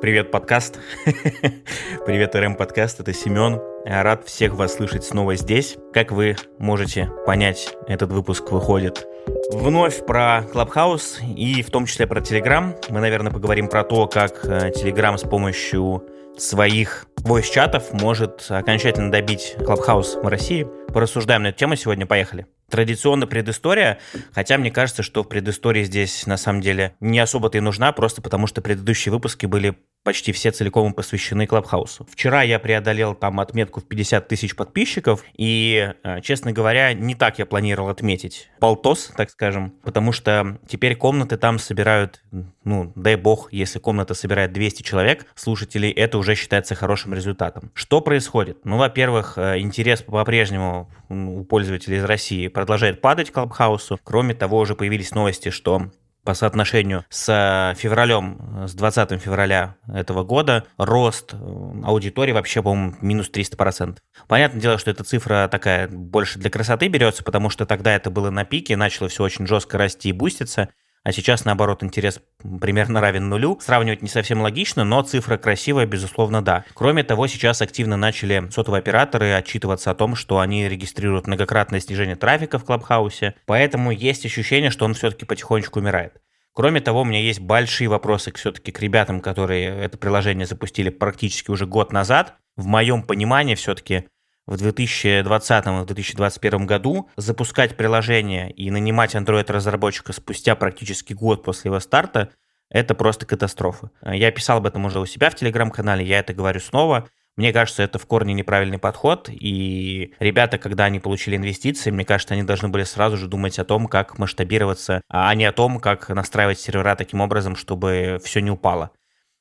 Привет, подкаст. Привет, РМ подкаст. Это Семен. Рад всех вас слышать снова здесь. Как вы можете понять, этот выпуск выходит вновь про Clubhouse и в том числе про Telegram. Мы, наверное, поговорим про то, как э, Telegram с помощью своих voice-чатов может окончательно добить Clubhouse в России. Порассуждаем на эту тему сегодня. Поехали. Традиционно предыстория, хотя мне кажется, что в предыстории здесь на самом деле не особо-то и нужна, просто потому что предыдущие выпуски были почти все целиком посвящены Клабхаусу. Вчера я преодолел там отметку в 50 тысяч подписчиков, и, э, честно говоря, не так я планировал отметить полтос, так скажем, потому что теперь комнаты там собирают, ну, дай бог, если комната собирает 200 человек, слушателей, это уже считается хорошим результатом. Что происходит? Ну, во-первых, э, интерес по-прежнему у пользователей из России продолжает падать к Клабхаусу. Кроме того, уже появились новости, что по соотношению с э, февралем, э, с 20 февраля этого года, рост э, аудитории вообще, по-моему, минус 300%. Понятное дело, что эта цифра такая больше для красоты берется, потому что тогда это было на пике, начало все очень жестко расти и буститься, а сейчас, наоборот, интерес примерно равен нулю. Сравнивать не совсем логично, но цифра красивая, безусловно, да. Кроме того, сейчас активно начали сотовые операторы отчитываться о том, что они регистрируют многократное снижение трафика в Клабхаусе, поэтому есть ощущение, что он все-таки потихонечку умирает. Кроме того, у меня есть большие вопросы все-таки к ребятам, которые это приложение запустили практически уже год назад. В моем понимании все-таки в 2020 и 2021 году запускать приложение и нанимать Android-разработчика спустя практически год после его старта – это просто катастрофа. Я писал об этом уже у себя в Телеграм-канале, я это говорю снова. Мне кажется, это в корне неправильный подход, и ребята, когда они получили инвестиции, мне кажется, они должны были сразу же думать о том, как масштабироваться, а не о том, как настраивать сервера таким образом, чтобы все не упало.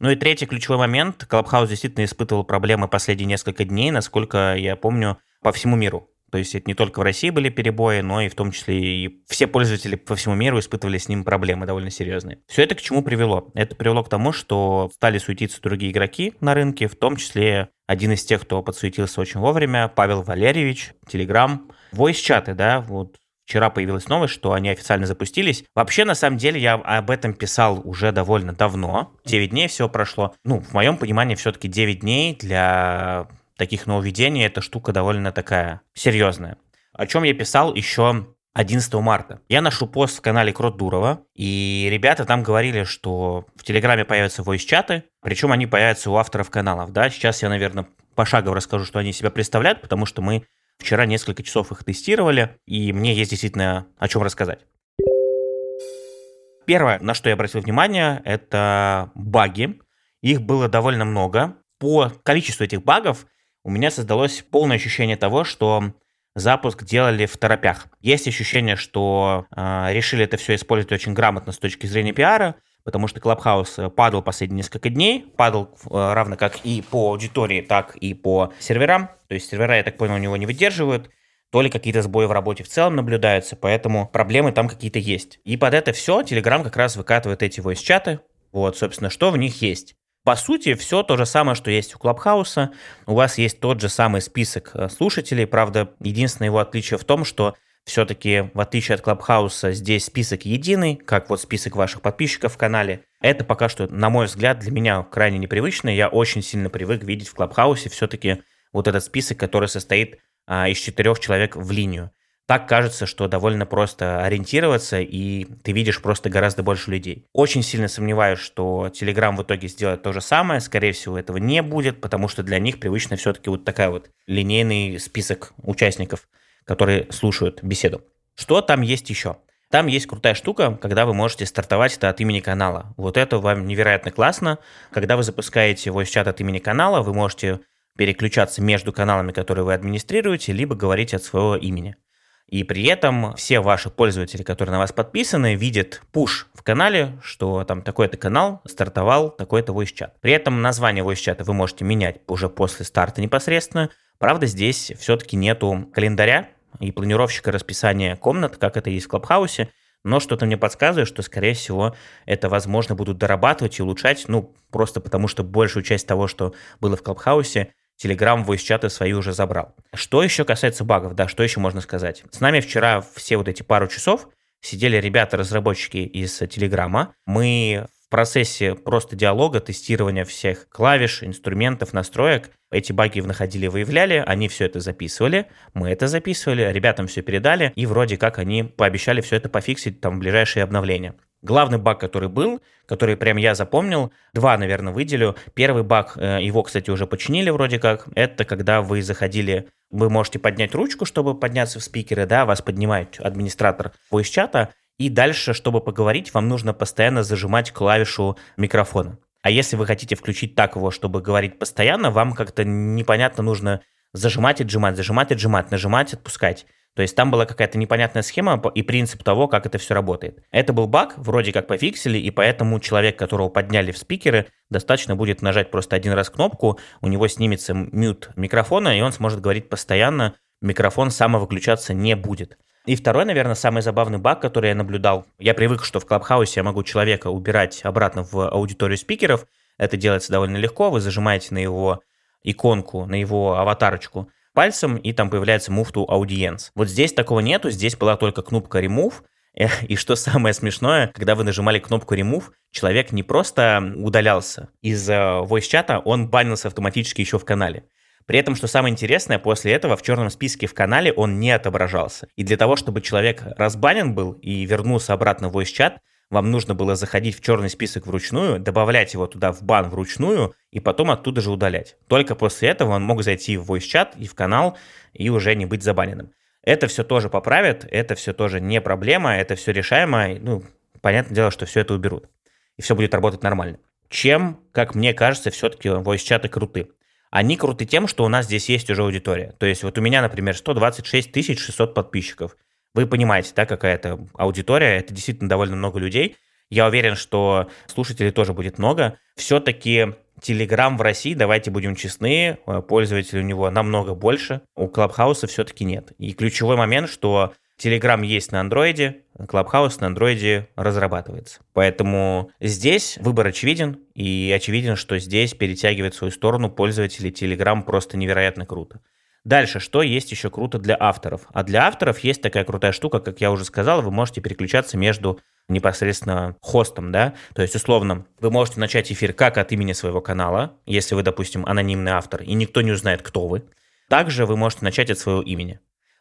Ну и третий ключевой момент. Clubhouse действительно испытывал проблемы последние несколько дней, насколько я помню, по всему миру. То есть это не только в России были перебои, но и в том числе и все пользователи по всему миру испытывали с ним проблемы довольно серьезные. Все это к чему привело? Это привело к тому, что стали суетиться другие игроки на рынке, в том числе один из тех, кто подсуетился очень вовремя, Павел Валерьевич, Telegram, voice-чаты, да, вот Вчера появилась новость, что они официально запустились. Вообще, на самом деле, я об этом писал уже довольно давно. 9 дней всего прошло. Ну, в моем понимании, все-таки 9 дней для таких нововведений эта штука довольно такая серьезная. О чем я писал еще 11 марта. Я нашел пост в канале Крот Дурова, и ребята там говорили, что в Телеграме появятся voice-чаты, причем они появятся у авторов каналов. Да, сейчас я, наверное, пошагово расскажу, что они себя представляют, потому что мы Вчера несколько часов их тестировали, и мне есть действительно о чем рассказать. Первое, на что я обратил внимание, это баги. Их было довольно много. По количеству этих багов у меня создалось полное ощущение того, что запуск делали в торопях. Есть ощущение, что э, решили это все использовать очень грамотно с точки зрения пиара, потому что Clubhouse э, падал последние несколько дней, падал э, равно как и по аудитории, так и по серверам. То есть сервера, я так понял, у него не выдерживают, то ли какие-то сбои в работе в целом наблюдаются, поэтому проблемы там какие-то есть. И под это все Telegram как раз выкатывает эти voice-чаты. Вот, собственно, что в них есть. По сути, все то же самое, что есть у Клабхауса. У вас есть тот же самый список э, слушателей. Правда, единственное его отличие в том, что все-таки, в отличие от Клабхауса, здесь список единый, как вот список ваших подписчиков в канале. Это пока что, на мой взгляд, для меня крайне непривычно. Я очень сильно привык видеть в Клабхаусе все-таки вот этот список, который состоит а, из четырех человек в линию. Так кажется, что довольно просто ориентироваться, и ты видишь просто гораздо больше людей. Очень сильно сомневаюсь, что Telegram в итоге сделает то же самое. Скорее всего, этого не будет, потому что для них привычно все-таки вот такая вот линейный список участников которые слушают беседу. Что там есть еще? Там есть крутая штука, когда вы можете стартовать это от имени канала. Вот это вам невероятно классно. Когда вы запускаете voice чат от имени канала, вы можете переключаться между каналами, которые вы администрируете, либо говорить от своего имени. И при этом все ваши пользователи, которые на вас подписаны, видят пуш в канале, что там такой-то канал стартовал такой-то voice чат. При этом название voice чата вы можете менять уже после старта непосредственно. Правда, здесь все-таки нету календаря, и планировщика расписания комнат, как это есть в Клабхаусе, но что-то мне подсказывает, что, скорее всего, это, возможно, будут дорабатывать и улучшать, ну, просто потому что большую часть того, что было в Клабхаусе, Telegram voice-чаты свои уже забрал. Что еще касается багов, да, что еще можно сказать? С нами вчера все вот эти пару часов сидели ребята-разработчики из Телеграма. Мы процессе просто диалога, тестирования всех клавиш, инструментов, настроек эти баги находили, выявляли, они все это записывали, мы это записывали, ребятам все передали, и вроде как они пообещали все это пофиксить там в ближайшие обновления. Главный баг, который был, который прям я запомнил, два, наверное, выделю. Первый баг, э, его, кстати, уже починили вроде как, это когда вы заходили, вы можете поднять ручку, чтобы подняться в спикеры, да, вас поднимает администратор voice-чата, и дальше, чтобы поговорить, вам нужно постоянно зажимать клавишу микрофона. А если вы хотите включить так его, чтобы говорить постоянно, вам как-то непонятно нужно зажимать отжимать, зажимать отжимать, нажимать, отпускать. То есть там была какая-то непонятная схема и принцип того, как это все работает. Это был баг, вроде как пофиксили, и поэтому человек, которого подняли в спикеры, достаточно будет нажать просто один раз кнопку, у него снимется мют микрофона, и он сможет говорить постоянно, микрофон самовыключаться не будет. И второй, наверное, самый забавный баг, который я наблюдал. Я привык, что в Клабхаусе я могу человека убирать обратно в аудиторию спикеров. Это делается довольно легко. Вы зажимаете на его иконку, на его аватарочку пальцем, и там появляется Move to Audience. Вот здесь такого нету, здесь была только кнопка Remove, и что самое смешное, когда вы нажимали кнопку Remove, человек не просто удалялся из э, voice-чата, он банился автоматически еще в канале. При этом, что самое интересное, после этого в черном списке в канале он не отображался. И для того, чтобы человек разбанен был и вернулся обратно в voice-чат, вам нужно было заходить в черный список вручную, добавлять его туда в бан вручную и потом оттуда же удалять. Только после этого он мог зайти в voice-чат и в канал и уже не быть забаненным. Это все тоже поправят, это все тоже не проблема, это все решаемо. Ну, понятное дело, что все это уберут. И все будет работать нормально. Чем, как мне кажется, все-таки voice-чаты круты. Они круты тем, что у нас здесь есть уже аудитория. То есть вот у меня, например, 126 600 подписчиков. Вы понимаете, да, какая это аудитория, это действительно довольно много людей. Я уверен, что слушателей тоже будет много. Все-таки Телеграм в России, давайте будем честны, э, пользователей у него намного больше, у Клабхауса все-таки нет. И ключевой момент, что Telegram есть на андроиде, Clubhouse на андроиде разрабатывается. Поэтому здесь выбор очевиден, и очевиден, что здесь перетягивает свою сторону пользователи Telegram просто невероятно круто. Дальше, что есть еще круто для авторов? А для авторов есть такая крутая штука, как я уже сказал, вы можете переключаться между непосредственно хостом, да, то есть условно вы можете начать эфир как от имени своего канала, если вы, допустим, анонимный автор, и никто не узнает, кто вы. Также вы можете начать от своего имени.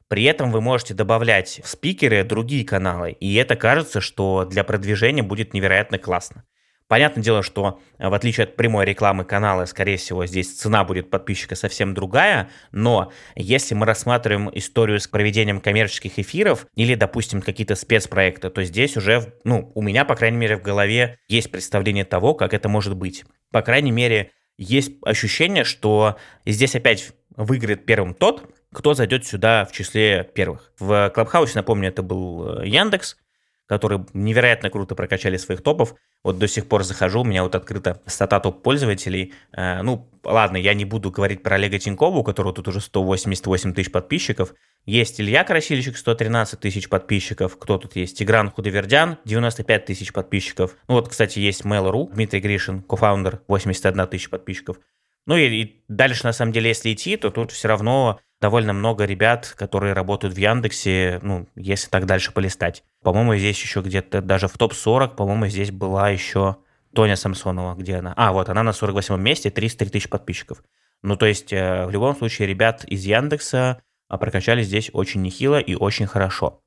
При этом вы можете добавлять в спикеры другие каналы, и это кажется, что для продвижения будет невероятно классно. Понятное дело, что э, в отличие от прямой рекламы канала, скорее всего, здесь цена будет подписчика совсем другая, но если мы рассматриваем историю с проведением коммерческих эфиров или, допустим, какие-то спецпроекты, то здесь уже, ну, у меня, по крайней мере, в голове есть представление того, как это может быть. По крайней мере, есть ощущение, что здесь опять выиграет первым тот, кто зайдет сюда в числе первых. В Клабхаусе, напомню, это был э, Яндекс, которые невероятно круто прокачали своих топов. Вот до сих пор захожу, у меня вот открыто стата топ пользователей. Э, ну, ладно, я не буду говорить про Олега Тинькова, у которого тут уже 188 тысяч подписчиков. Есть Илья Красильщик, 113 тысяч подписчиков. Кто тут есть? Тигран Худовердян, 95 тысяч подписчиков. Ну вот, кстати, есть Mail.ru, Дмитрий Гришин, кофаундер, 81 тысяча подписчиков. Ну и, и дальше, на самом деле, если идти, то тут все равно довольно много ребят, которые работают в Яндексе, ну, если так дальше полистать. По-моему, здесь еще где-то даже в топ-40, по-моему, здесь была еще Тоня Самсонова, где она? А, вот, она на 48 месте, 303 тысяч подписчиков. Ну, то есть, э, в любом случае, ребят из Яндекса а, прокачали здесь очень нехило и очень хорошо.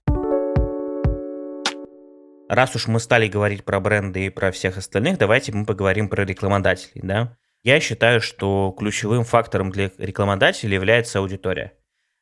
Раз уж мы стали говорить про бренды и про всех остальных, давайте мы поговорим про рекламодателей, да? Я считаю, что ключевым фактором для рекламодателя является аудитория.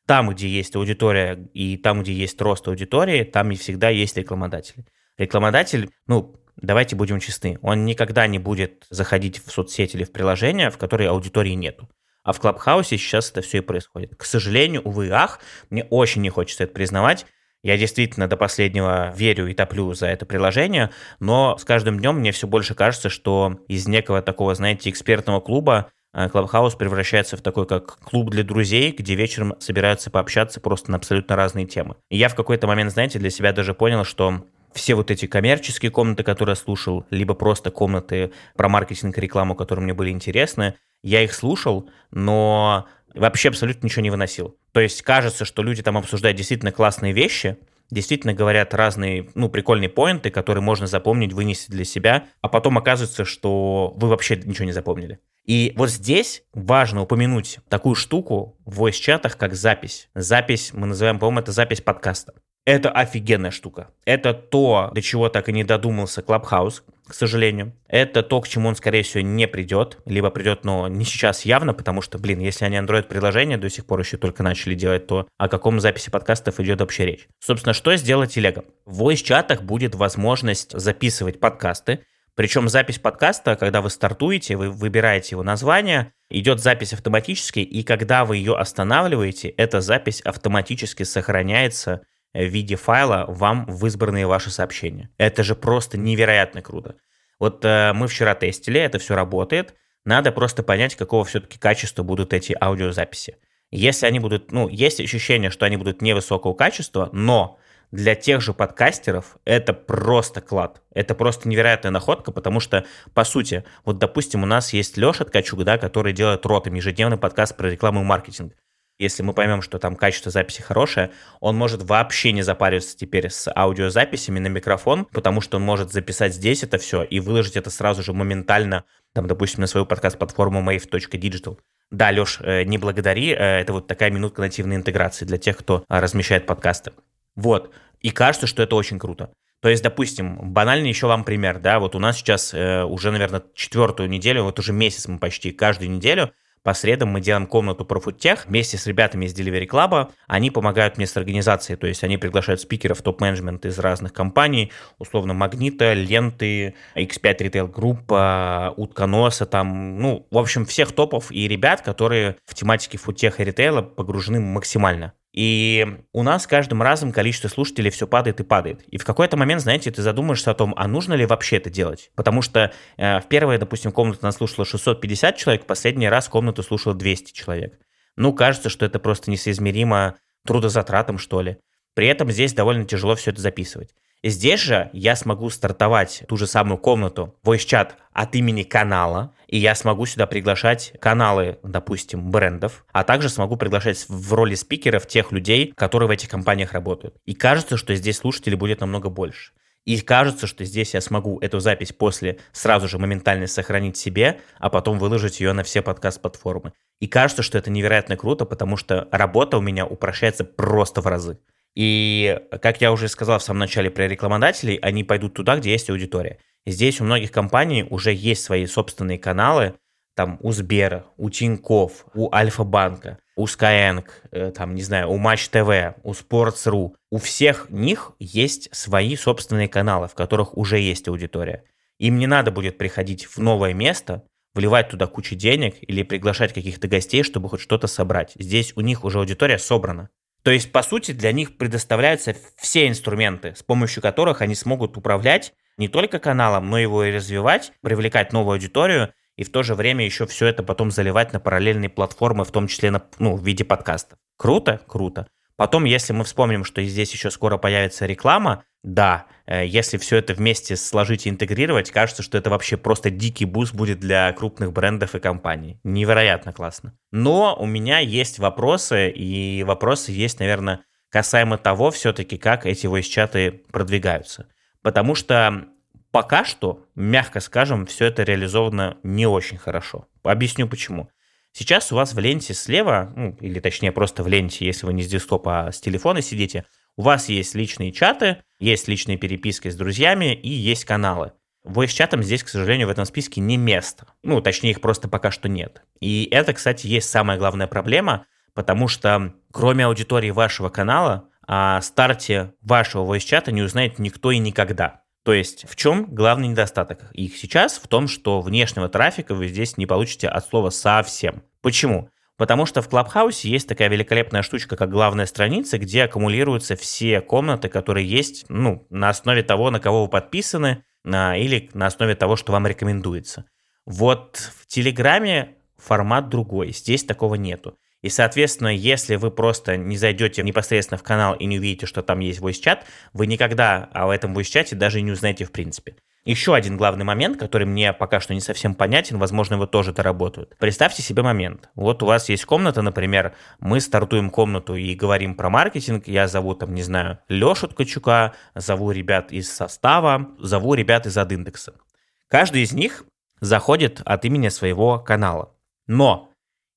Там, где есть аудитория и там, где есть рост аудитории, там и всегда есть рекламодатель. Рекламодатель, ну, давайте будем честны, он никогда не будет заходить в соцсети или в приложение, в которой аудитории нету. А в Клабхаусе сейчас это все и происходит. К сожалению, увы, ах, мне очень не хочется это признавать, я действительно до последнего верю и топлю за это приложение, но с каждым днем мне все больше кажется, что из некого такого, знаете, экспертного клуба Клабхаус превращается в такой, как клуб для друзей, где вечером собираются пообщаться просто на абсолютно разные темы. И я в какой-то момент, знаете, для себя даже понял, что все вот эти коммерческие комнаты, которые я слушал, либо просто комнаты про маркетинг и рекламу, которые мне были интересны, я их слушал, но вообще абсолютно ничего не выносил. То есть кажется, что люди там обсуждают действительно классные вещи, действительно говорят разные, ну, прикольные поинты, которые можно запомнить, вынести для себя, а потом оказывается, что вы вообще ничего не запомнили. И вот здесь важно упомянуть такую штуку в voice-чатах, как запись. Запись, мы называем, по-моему, это запись подкаста. Это офигенная штука. Это то, до чего так и не додумался Clubhouse, к сожалению. Это то, к чему он, скорее всего, не придет. Либо придет, но не сейчас явно, потому что, блин, если они Android-приложение до сих пор еще только начали делать, то о каком записи подкастов идет вообще речь? Собственно, что сделать телега? В voice-чатах будет возможность записывать подкасты, причем запись подкаста, когда вы стартуете, вы выбираете его название, идет запись автоматически, и когда вы ее останавливаете, эта запись автоматически сохраняется в виде файла вам в избранные ваши сообщения. Это же просто невероятно круто. Вот э, мы вчера тестили, это все работает. Надо просто понять, какого все-таки качества будут эти аудиозаписи. Если они будут, ну, есть ощущение, что они будут невысокого качества, но для тех же подкастеров это просто клад. Это просто невероятная находка, потому что, по сути, вот, допустим, у нас есть Леша Ткачук, да, который делает ротами ежедневный подкаст про рекламу и маркетинг если мы поймем, что там качество записи хорошее, он может вообще не запариваться теперь с аудиозаписями на микрофон, потому что он может записать здесь это все и выложить это сразу же моментально, там, допустим, на свою подкаст-платформу mave.digital. Да, Леш, э, не благодари, э, это вот такая минутка нативной интеграции для тех, кто а, размещает подкасты. Вот, и кажется, что это очень круто. То есть, допустим, банальный еще вам пример, да, вот у нас сейчас э, уже, наверное, четвертую неделю, вот уже месяц мы почти каждую неделю по средам мы делаем комнату про фудтех вместе с ребятами из Delivery Club. Они помогают мне с организацией, то есть они приглашают спикеров топ-менеджмент из разных компаний, условно Магнита, Ленты, X5 Retail Группа, Утконоса, там, ну, в общем, всех топов и ребят, которые в тематике фудтеха и ритейла погружены максимально. И у нас каждым разом количество слушателей все падает и падает. И в какой-то момент, знаете, ты задумаешься о том, а нужно ли вообще это делать? Потому что э, в первой, допустим, комнату нас слушало 650 человек, в последний раз комнату слушало 200 человек. Ну, кажется, что это просто несоизмеримо трудозатратом, что ли. При этом здесь довольно тяжело все это записывать. Здесь же я смогу стартовать ту же самую комнату, voice чат от имени канала, и я смогу сюда приглашать каналы, допустим, брендов, а также смогу приглашать в роли спикеров тех людей, которые в этих компаниях работают. И кажется, что здесь слушателей будет намного больше. И кажется, что здесь я смогу эту запись после сразу же моментально сохранить себе, а потом выложить ее на все подкаст-платформы. И кажется, что это невероятно круто, потому что работа у меня упрощается просто в разы. И, как я уже сказал в самом начале про рекламодателей, они пойдут туда, где есть аудитория. Здесь у многих компаний уже есть свои собственные каналы, там у Сбера, у Тиньков, у Альфа-банка, у Skyeng, э, там, не знаю, у Матч ТВ, у Sports.ru. У всех них есть свои собственные каналы, в которых уже есть аудитория. Им не надо будет приходить в новое место, вливать туда кучу денег или приглашать каких-то гостей, чтобы хоть что-то собрать. Здесь у них уже аудитория собрана. То есть, по сути, для них предоставляются все инструменты, с помощью которых они смогут управлять не только каналом, но его и развивать, привлекать новую аудиторию и в то же время еще все это потом заливать на параллельные платформы, в том числе на, ну, в виде подкаста. Круто? Круто. Потом, если мы вспомним, что здесь еще скоро появится реклама, да, э, если все это вместе сложить и интегрировать, кажется, что это вообще просто дикий boost будет для крупных брендов и компаний. Невероятно классно. Но у меня есть вопросы, и вопросы есть, наверное, касаемо того все-таки, как эти voice-чаты продвигаются. Потому что пока что, мягко скажем, все это реализовано не очень хорошо. Объясню почему. Сейчас у вас в ленте слева, ну, или точнее просто в ленте, если вы не с десктопа, а с телефона сидите, у вас есть личные чаты, есть личные переписки с друзьями и есть каналы. Voice-чатам здесь, к сожалению, в этом списке не место. Ну, точнее, их просто пока что нет. И это, кстати, есть самая главная проблема, потому что кроме аудитории вашего канала, о старте вашего voice-чата не узнает никто и никогда. То есть в чем главный недостаток их сейчас? В том, что внешнего трафика вы здесь не получите от слова совсем. Почему? Потому что в Клабхаусе есть такая великолепная штучка, как главная страница, где аккумулируются все комнаты, которые есть ну, на основе того, на кого вы подписаны, на, или на основе того, что вам рекомендуется. Вот в Телеграме формат другой, здесь такого нету. И, соответственно, если вы просто не зайдете непосредственно в канал и не увидите, что там есть voice-чат, вы никогда о этом voice-чате даже не узнаете в принципе. Еще один главный момент, который мне пока что не совсем понятен, возможно, его тоже доработают. Представьте себе момент. Вот у вас есть комната, например, мы стартуем комнату и говорим про маркетинг, я зову там, не знаю, Лешу Ткачука, зову ребят из состава, зову ребят из Адиндекса. Каждый из них заходит от имени своего канала. Но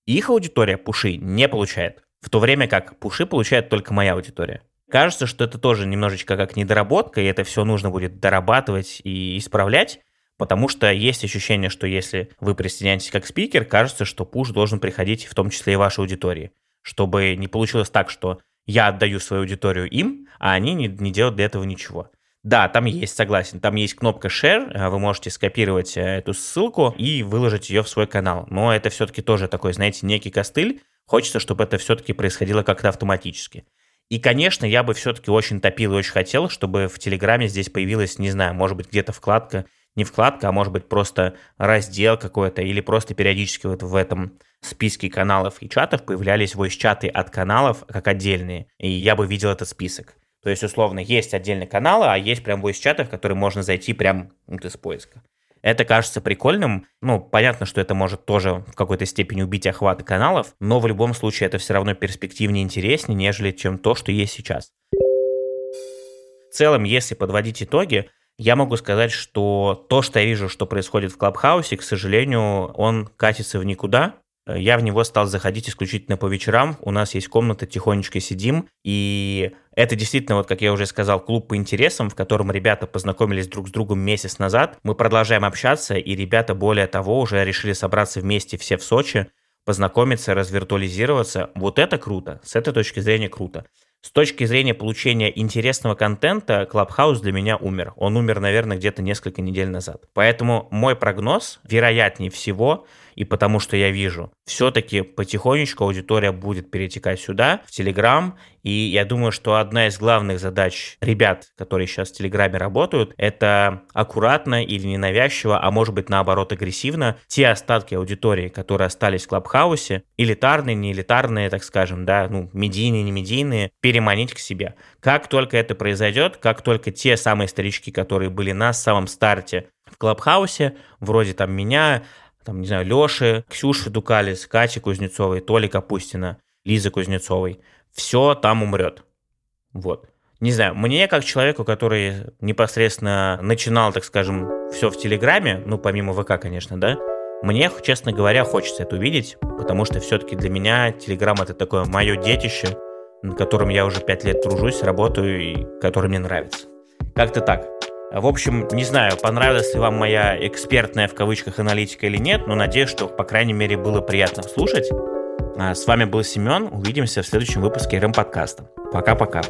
их аудитория пуши не получает, в то время как пуши получает только моя аудитория. Кажется, что это тоже немножечко как недоработка, и это все нужно будет дорабатывать и исправлять, потому что есть ощущение, что если вы присоединяетесь как спикер, кажется, что пуш должен приходить в том числе и вашей аудитории, чтобы не получилось так, что я отдаю свою аудиторию им, а они не, не делают для этого ничего. Да, там есть, согласен, там есть кнопка Share, э, вы можете скопировать э, эту ссылку и выложить ее в свой канал. Но это все-таки тоже такой, знаете, некий костыль. Хочется, чтобы это все-таки происходило как-то автоматически. И, конечно, я бы все-таки очень топил и очень хотел, чтобы в Телеграме здесь появилась, не знаю, может быть, где-то вкладка, не вкладка, а может быть, просто раздел какой-то, или просто периодически вот в этом списке каналов и чатов появлялись voice-чаты от каналов как отдельные, и я бы видел этот список. То есть, условно, есть отдельные каналы, а есть прям voice-чаты, в которые можно зайти прям вот из поиска. Это кажется прикольным. Ну, понятно, что это может тоже в какой-то степени убить охваты каналов, но в любом случае это все равно перспективнее и интереснее, нежели чем то, что есть сейчас. В целом, если подводить итоги, я могу сказать, что то, что я вижу, что происходит в Клабхаусе, к сожалению, он катится в никуда. Я в него стал заходить исключительно по вечерам. У нас есть комната, тихонечко сидим. И это действительно, вот как я уже сказал, клуб по интересам, в котором ребята познакомились друг с другом месяц назад. Мы продолжаем общаться, и ребята, более того, уже решили собраться вместе все в Сочи, познакомиться, развиртуализироваться. Вот это круто. С этой точки зрения круто. С точки зрения получения интересного контента, Clubhouse для меня умер. Он умер, наверное, где-то несколько недель назад. Поэтому мой прогноз, вероятнее всего, и потому что я вижу, все-таки потихонечку аудитория будет перетекать сюда, в Телеграм, и я думаю, что одна из главных задач ребят, которые сейчас в Телеграме работают, это аккуратно или ненавязчиво, а может быть наоборот агрессивно, те остатки аудитории, которые остались в Клабхаусе, элитарные, не элитарные, так скажем, да, ну, медийные, не медийные, переманить к себе. Как только это произойдет, как только те самые старички, которые были на самом старте в Клабхаусе, вроде там меня, там, не знаю, Леши, Ксюши Дукалис, Кати Кузнецовой, Толи Капустина, Лизы Кузнецовой. Все там умрет. Вот. Не знаю, мне как человеку, который непосредственно начинал, так скажем, все в Телеграме, ну, помимо ВК, конечно, да, мне, честно говоря, хочется это увидеть, потому что все-таки для меня Телеграм это такое мое детище, на котором я уже пять лет тружусь, работаю и который мне нравится. Как-то так. В общем, не знаю, понравилась ли вам моя экспертная в кавычках аналитика или нет, но надеюсь, что, по крайней мере, было приятно слушать. А с вами был Семен. Увидимся в следующем выпуске РМ подкаста. Пока-пока.